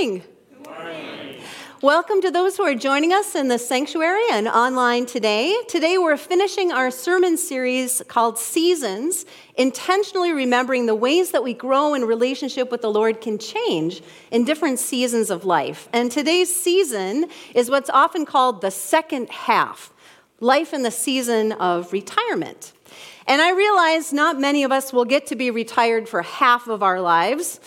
morning. Welcome to those who are joining us in the sanctuary and online today. Today we're finishing our sermon series called Seasons, intentionally remembering the ways that we grow in relationship with the Lord can change in different seasons of life. And today's season is what's often called the second half life in the season of retirement. And I realize not many of us will get to be retired for half of our lives.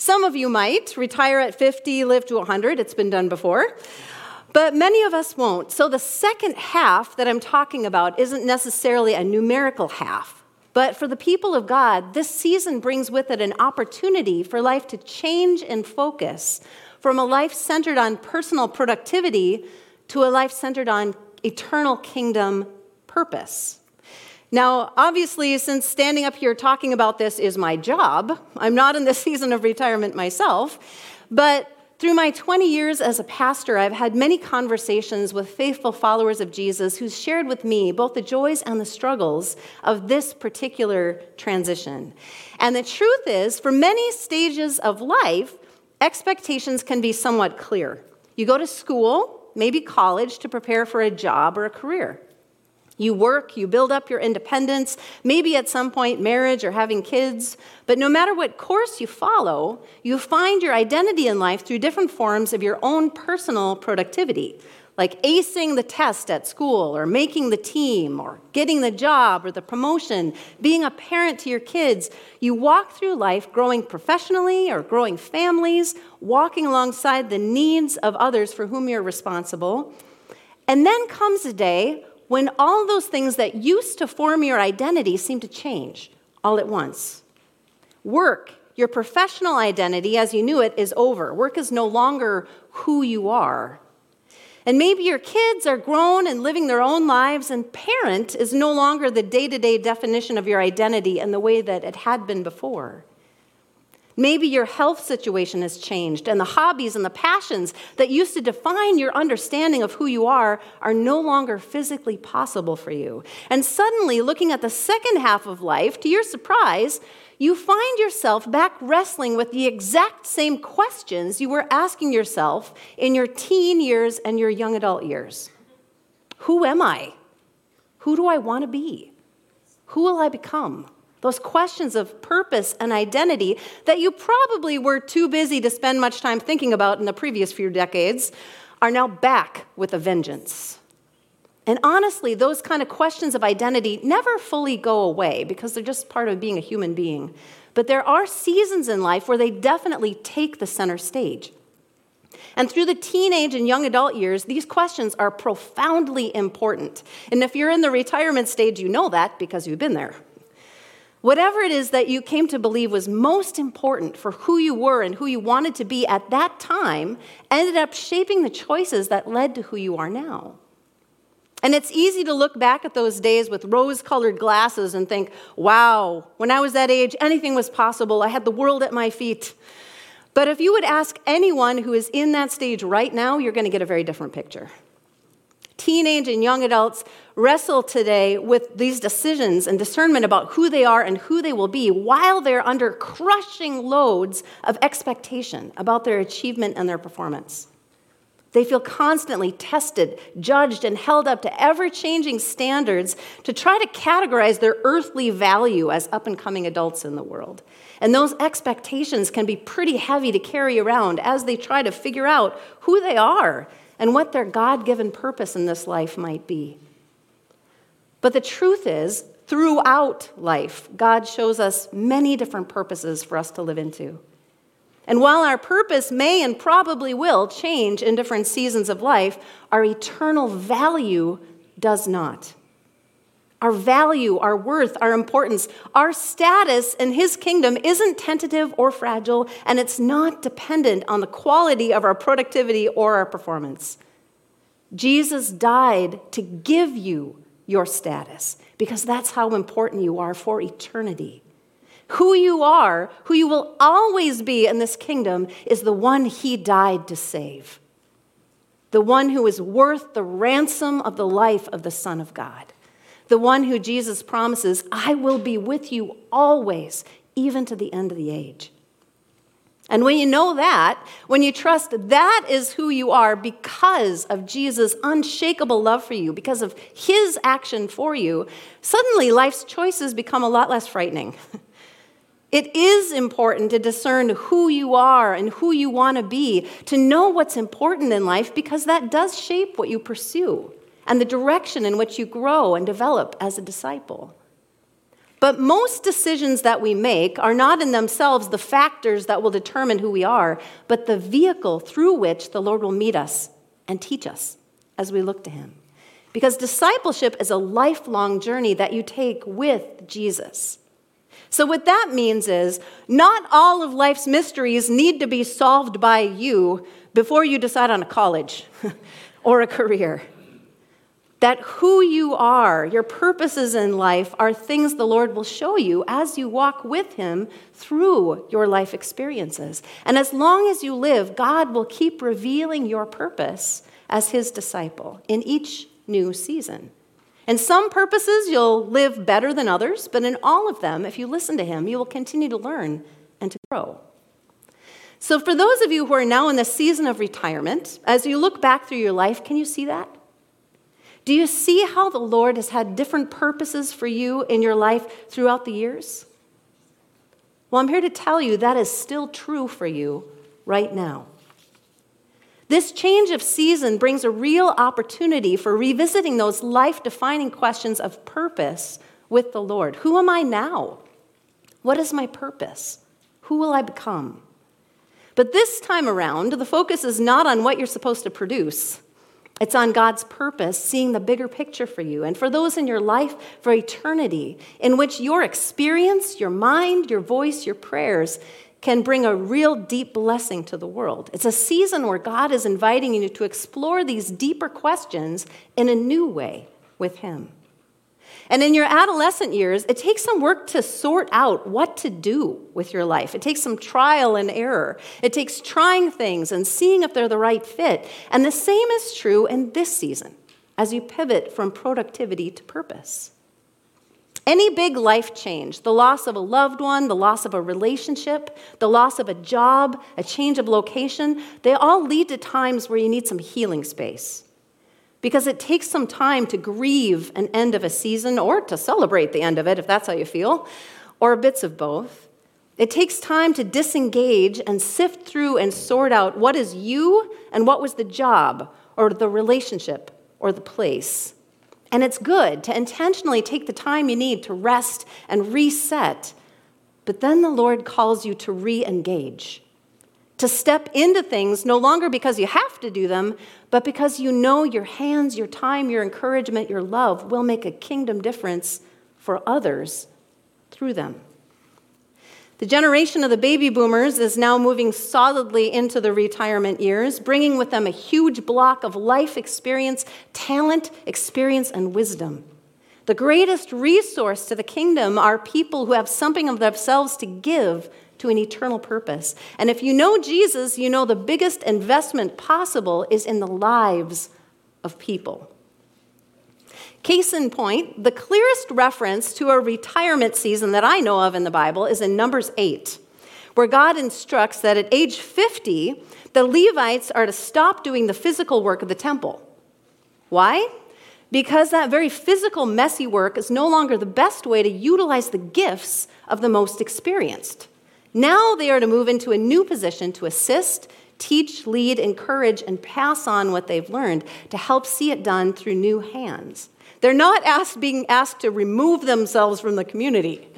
Some of you might retire at 50, live to 100. It's been done before. But many of us won't. So the second half that I'm talking about isn't necessarily a numerical half. But for the people of God, this season brings with it an opportunity for life to change and focus from a life centered on personal productivity to a life centered on eternal kingdom purpose. Now, obviously, since standing up here talking about this is my job, I'm not in the season of retirement myself, but through my 20 years as a pastor, I've had many conversations with faithful followers of Jesus who's shared with me both the joys and the struggles of this particular transition. And the truth is, for many stages of life, expectations can be somewhat clear. You go to school, maybe college, to prepare for a job or a career. You work, you build up your independence, maybe at some point marriage or having kids. But no matter what course you follow, you find your identity in life through different forms of your own personal productivity, like acing the test at school, or making the team, or getting the job or the promotion, being a parent to your kids. You walk through life growing professionally or growing families, walking alongside the needs of others for whom you're responsible. And then comes a day when all those things that used to form your identity seem to change all at once. Work, your professional identity as you knew it, is over. Work is no longer who you are. And maybe your kids are grown and living their own lives, and parent is no longer the day to day definition of your identity in the way that it had been before. Maybe your health situation has changed, and the hobbies and the passions that used to define your understanding of who you are are no longer physically possible for you. And suddenly, looking at the second half of life, to your surprise, you find yourself back wrestling with the exact same questions you were asking yourself in your teen years and your young adult years Who am I? Who do I want to be? Who will I become? Those questions of purpose and identity that you probably were too busy to spend much time thinking about in the previous few decades are now back with a vengeance. And honestly, those kind of questions of identity never fully go away because they're just part of being a human being. But there are seasons in life where they definitely take the center stage. And through the teenage and young adult years, these questions are profoundly important. And if you're in the retirement stage, you know that because you've been there. Whatever it is that you came to believe was most important for who you were and who you wanted to be at that time ended up shaping the choices that led to who you are now. And it's easy to look back at those days with rose colored glasses and think, wow, when I was that age, anything was possible. I had the world at my feet. But if you would ask anyone who is in that stage right now, you're going to get a very different picture teenage and young adults wrestle today with these decisions and discernment about who they are and who they will be while they're under crushing loads of expectation about their achievement and their performance. They feel constantly tested, judged, and held up to ever changing standards to try to categorize their earthly value as up and coming adults in the world. And those expectations can be pretty heavy to carry around as they try to figure out who they are and what their God given purpose in this life might be. But the truth is, throughout life, God shows us many different purposes for us to live into. And while our purpose may and probably will change in different seasons of life, our eternal value does not our value, our worth, our importance, our status in His kingdom isn't tentative or fragile, and it's not dependent on the quality of our productivity or our performance. Jesus died to give you your status because that's how important you are for eternity. Who you are, who you will always be in this kingdom, is the one He died to save, the one who is worth the ransom of the life of the Son of God the one who Jesus promises, I will be with you always, even to the end of the age. And when you know that, when you trust that is who you are because of Jesus' unshakable love for you, because of his action for you, suddenly life's choices become a lot less frightening. It is important to discern who you are and who you want to be, to know what's important in life, because that does shape what you pursue and the direction in which you grow and develop as a disciple. But most decisions that we make are not in themselves the factors that will determine who we are, but the vehicle through which the Lord will meet us and teach us as we look to Him. Because discipleship is a lifelong journey that you take with Jesus. So, what that means is not all of life's mysteries need to be solved by you before you decide on a college or a career that who you are, your purposes in life, are things the Lord will show you as you walk with Him through your life experiences. And as long as you live, God will keep revealing your purpose as His disciple in each new season. In some purposes, you'll live better than others, but in all of them, if you listen to Him, you will continue to learn and to grow. So, for those of you who are now in the season of retirement, as you look back through your life, can you see that? Do you see how the Lord has had different purposes for you in your life throughout the years? Well, I'm here to tell you that is still true for you right now. This change of season brings a real opportunity for revisiting those life defining questions of purpose with the Lord. Who am I now? What is my purpose? Who will I become? But this time around, the focus is not on what you're supposed to produce it's on God's purpose, seeing the bigger picture for you, and for those in your life for eternity, in which your experience, your mind, your voice, your prayers can bring a real deep blessing to the world. It's a season where God is inviting you to explore these deeper questions in a new way with Him. And in your adolescent years, it takes some work to sort out what to do with your life. It takes some trial and error. It takes trying things and seeing if they're the right fit. And the same is true in this season as you pivot from productivity to purpose. Any big life change, the loss of a loved one, the loss of a relationship, the loss of a job, a change of location, they all lead to times where you need some healing space because it takes some time to grieve an end of a season or to celebrate the end of it, if that's how you feel, or bits of both. It takes time to disengage and sift through and sort out what is you and what was the job or the relationship or the place. And it's good to intentionally take the time you need to rest and reset. But then the Lord calls you to re engage to step into things no longer because you have to do them, but because you know your hands, your time, your encouragement, your love will make a kingdom difference for others through them. The generation of the baby boomers is now moving solidly into the retirement years, bringing with them a huge block of life experience, talent, experience, and wisdom. The greatest resource to the kingdom are people who have something of themselves to give to an eternal purpose. And if you know Jesus, you know the biggest investment possible is in the lives of people. Case in point, the clearest reference to a retirement season that I know of in the Bible is in Numbers 8, where God instructs that at age 50, the Levites are to stop doing the physical work of the temple. Why? Because that very physical, messy work is no longer the best way to utilize the gifts of the most experienced. Now they are to move into a new position to assist, teach, lead, encourage, and pass on what they've learned to help see it done through new hands. They're not asked, being asked to remove themselves from the community,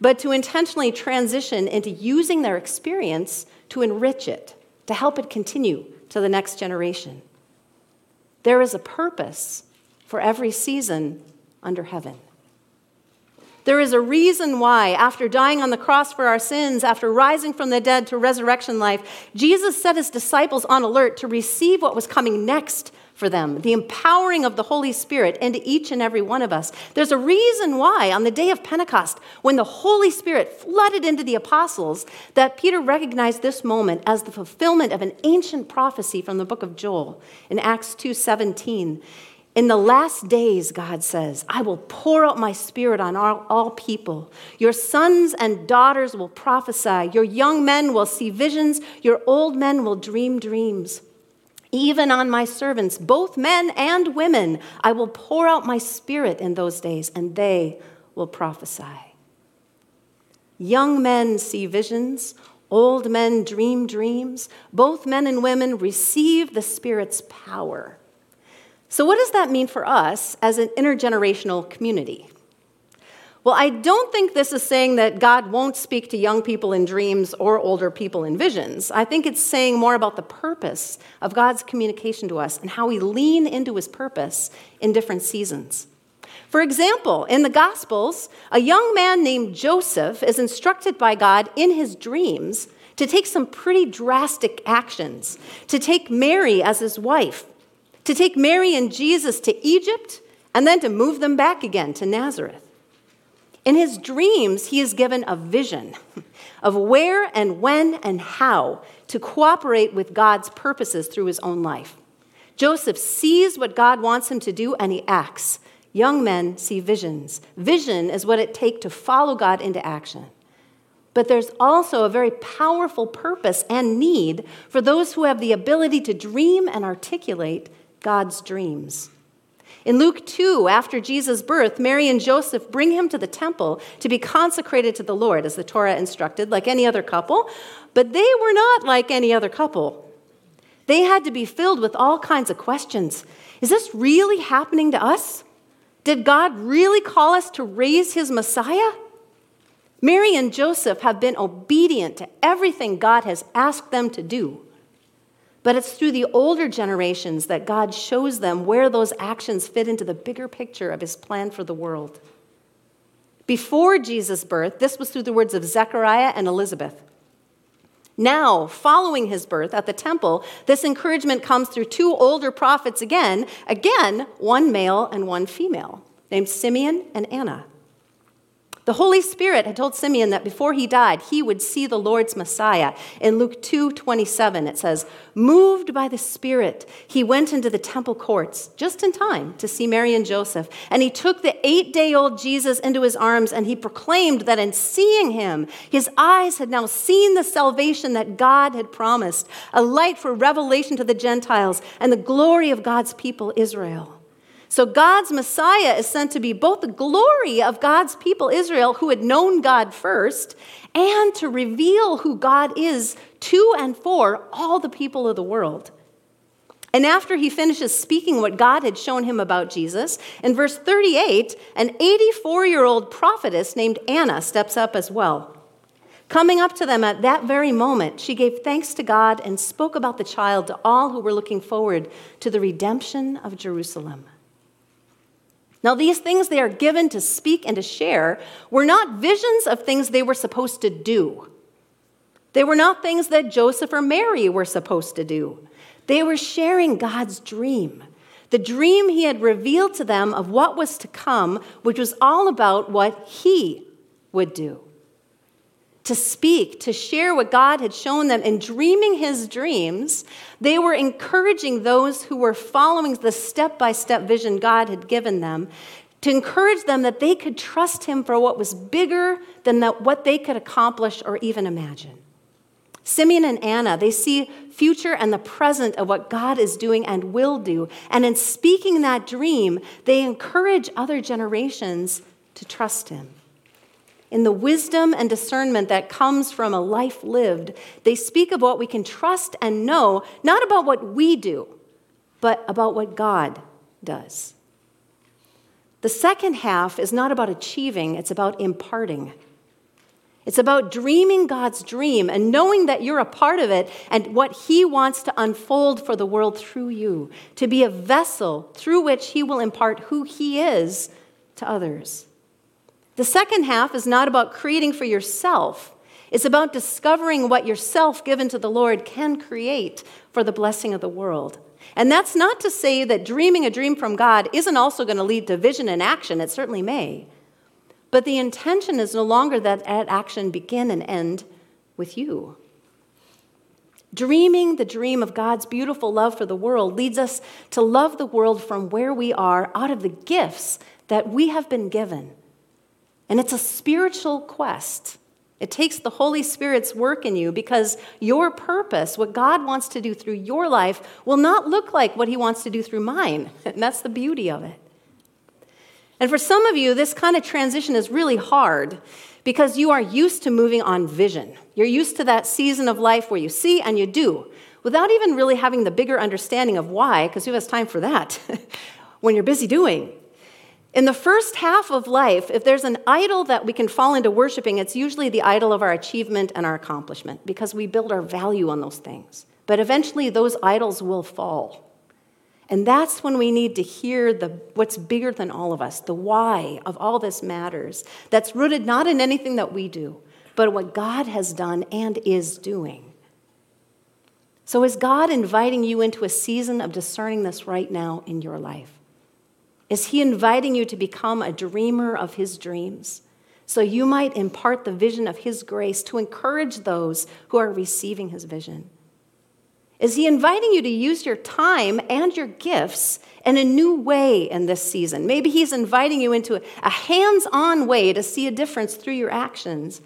but to intentionally transition into using their experience to enrich it, to help it continue to the next generation. There is a purpose for every season under heaven. There is a reason why, after dying on the cross for our sins, after rising from the dead to resurrection life, Jesus set his disciples on alert to receive what was coming next for them the empowering of the Holy Spirit into each and every one of us. There's a reason why, on the day of Pentecost, when the Holy Spirit flooded into the apostles, that Peter recognized this moment as the fulfillment of an ancient prophecy from the book of Joel in Acts 2:17 In the last days, God says, I will pour out my spirit on all, all, people. Your sons and daughters will prophesy. Your young men will see visions. Your old men will dream dreams. Even on my servants, both men and women, I will pour out my spirit in those days, and they will prophesy. Young men see visions. Old men dream dreams. Both men and women receive the Spirit's power. So, what does that mean for us as an intergenerational community? Well, I don't think this is saying that God won't speak to young people in dreams or older people in visions. I think it's saying more about the purpose of God's communication to us and how we lean into his purpose in different seasons. For example, in the Gospels, a young man named Joseph is instructed by God in his dreams to take some pretty drastic actions, to take Mary as his wife to take Mary and Jesus to Egypt and then to move them back again to Nazareth. In his dreams, he is given a vision of where and when and how to cooperate with God's purposes through his own life. Joseph sees what God wants him to do and he acts. Young men see visions. Vision is what it takes to follow God into action. But there's also a very powerful purpose and need for those who have the ability to dream and articulate God's dreams. In Luke 2, after Jesus' birth, Mary and Joseph bring him to the temple to be consecrated to the Lord, as the Torah instructed, like any other couple. But they were not like any other couple. They had to be filled with all kinds of questions. Is this really happening to us? Did God really call us to raise his Messiah? Mary and Joseph have been obedient to everything God has asked them to do. But it's through the older generations that God shows them where those actions fit into the bigger picture of his plan for the world. Before Jesus' birth, this was through the words of Zechariah and Elizabeth. Now, following his birth at the temple, this encouragement comes through two older prophets again, again, one male and one female, named Simeon and Anna. The Holy Spirit had told Simeon that before he died, he would see the Lord's Messiah. In Luke 2 27, it says, Moved by the Spirit, he went into the temple courts just in time to see Mary and Joseph. And he took the eight day old Jesus into his arms and he proclaimed that in seeing him, his eyes had now seen the salvation that God had promised, a light for revelation to the Gentiles and the glory of God's people, Israel. So God's Messiah is sent to be both the glory of God's people, Israel, who had known God first, and to reveal who God is to and for all the people of the world. And after he finishes speaking what God had shown him about Jesus, in verse 38, an 84 year old prophetess named Anna steps up as well. Coming up to them at that very moment, she gave thanks to God and spoke about the child to all who were looking forward to the redemption of Jerusalem. Now, these things they are given to speak and to share were not visions of things they were supposed to do. They were not things that Joseph or Mary were supposed to do. They were sharing God's dream, the dream he had revealed to them of what was to come, which was all about what he would do to speak, to share what God had shown them, and dreaming his dreams, they were encouraging those who were following the step by step vision God had given them to encourage them that they could trust him for what was bigger than what they could accomplish or even imagine. Simeon and Anna, they see future and the present of what God is doing and will do. And in speaking that dream, they encourage other generations to trust him in the wisdom and discernment that comes from a life lived, they speak of what we can trust and know, not about what we do, but about what God does. The second half is not about achieving, it's about imparting. It's about dreaming God's dream and knowing that you're a part of it and what He wants to unfold for the world through you, to be a vessel through which He will impart who He is to others. The second half is not about creating for yourself. It's about discovering what yourself given to the Lord can create for the blessing of the world. And that's not to say that dreaming a dream from God isn't also going to lead to vision and action. It certainly may. But the intention is no longer that action begin and end with you. Dreaming the dream of God's beautiful love for the world leads us to love the world from where we are out of the gifts that we have been given. And it's a spiritual quest. It takes the Holy Spirit's work in you because your purpose, what God wants to do through your life, will not look like what He wants to do through mine. And that's the beauty of it. And for some of you, this kind of transition is really hard because you are used to moving on vision. You're used to that season of life where you see and you do without even really having the bigger understanding of why, because who has time for that when you're busy doing? In the first half of life, if there's an idol that we can fall into worshiping, it's usually the idol of our achievement and our accomplishment because we build our value on those things. But eventually, those idols will fall. And that's when we need to hear the, what's bigger than all of us, the why of all this matters. That's rooted not in anything that we do, but what God has done and is doing. So, is God inviting you into a season of discerning this right now in your life? Is He inviting you to become a dreamer of His dreams so you might impart the vision of His grace to encourage those who are receiving His vision? Is he inviting you to use your time and your gifts in a new way in this season? Maybe he's inviting you into a hands on way to see a difference through your actions.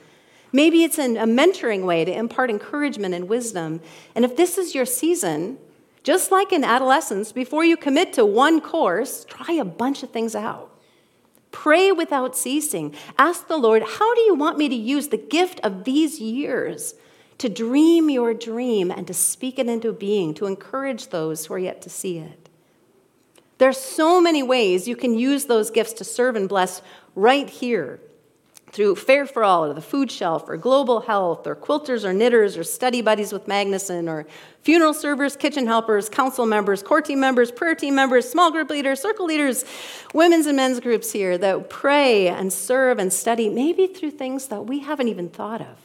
Maybe it's in a mentoring way to impart encouragement and wisdom. And if this is your season, just like in adolescence, before you commit to one course, try a bunch of things out. Pray without ceasing. Ask the Lord, how do you want me to use the gift of these years to dream your dream and to speak it into being, to encourage those who are yet to see it. There are so many ways you can use those gifts to serve and bless right here through Fare for All or the Food Shelf or Global Health or quilters or knitters or study buddies with Magnuson or funeral servers, kitchen helpers, council members, core team members, prayer team members, small group leaders, circle leaders, women's and men's groups here that pray and serve and study, maybe through things that we haven't even thought of.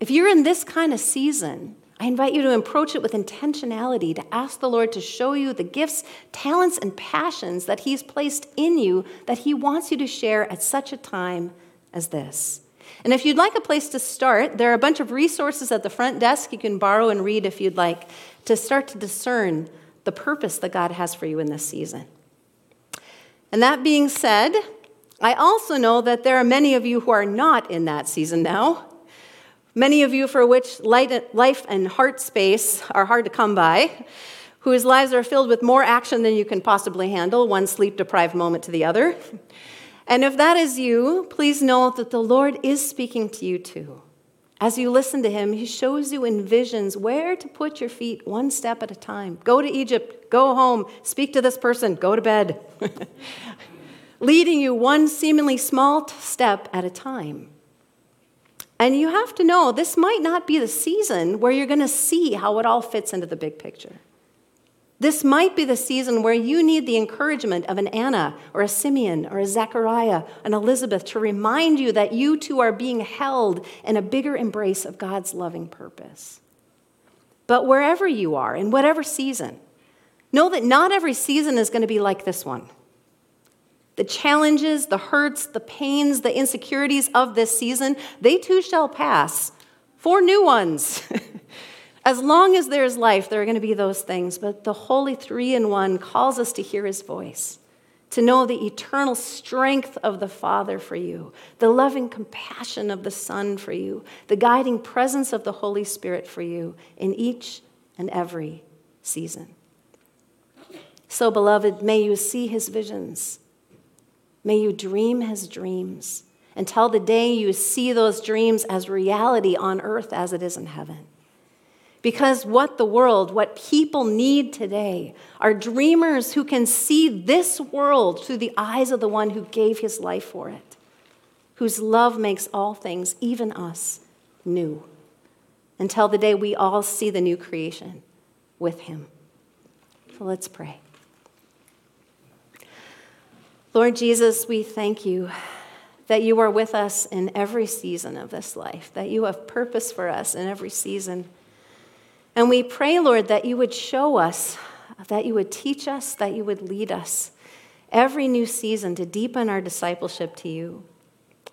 If you're in this kind of season, I invite you to approach it with intentionality, to ask the Lord to show you the gifts, talents, and passions that He's placed in you that He wants you to share at such a time as this. And if you'd like a place to start, there are a bunch of resources at the front desk you can borrow and read if you'd like to start to discern the purpose that God has for you in this season. And that being said, I also know that there are many of you who are not in that season now. Many of you for which life and heart space are hard to come by, whose lives are filled with more action than you can possibly handle, one sleep deprived moment to the other. And if that is you, please know that the Lord is speaking to you too. As you listen to him, he shows you in visions where to put your feet one step at a time. Go to Egypt, go home, speak to this person, go to bed. Leading you one seemingly small step at a time. And you have to know this might not be the season where you're going to see how it all fits into the big picture. This might be the season where you need the encouragement of an Anna or a Simeon or a Zechariah, an Elizabeth to remind you that you too are being held in a bigger embrace of God's loving purpose. But wherever you are, in whatever season, know that not every season is going to be like this one. The challenges, the hurts, the pains, the insecurities of this season, they too shall pass for new ones. as long as there's life, there are going to be those things. But the Holy Three in One calls us to hear His voice, to know the eternal strength of the Father for you, the loving compassion of the Son for you, the guiding presence of the Holy Spirit for you in each and every season. So, beloved, may you see His visions May you dream his dreams until the day you see those dreams as reality on earth as it is in heaven. Because what the world, what people need today are dreamers who can see this world through the eyes of the one who gave his life for it, whose love makes all things, even us, new, until the day we all see the new creation with him. So let's pray. Lord Jesus, we thank you that you are with us in every season of this life, that you have purpose for us in every season. And we pray, Lord, that you would show us, that you would teach us, that you would lead us every new season to deepen our discipleship to you.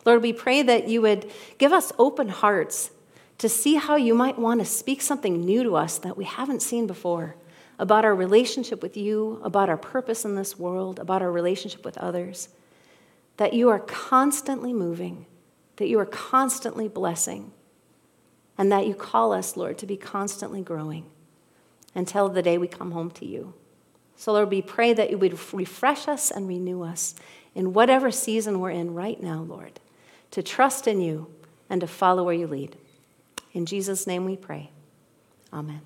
Lord, we pray that you would give us open hearts to see how you might want to speak something new to us that we haven't seen before about our relationship with you, about our purpose in this world, about our relationship with others. That you are constantly moving, that you are constantly blessing, and that you call us, Lord, to be constantly growing until the day we come home to you. So, Lord, we pray that you would refresh us and renew us in whatever season we're in right now, Lord, to trust in you and to follow where you lead. In Jesus' name we pray. Amen.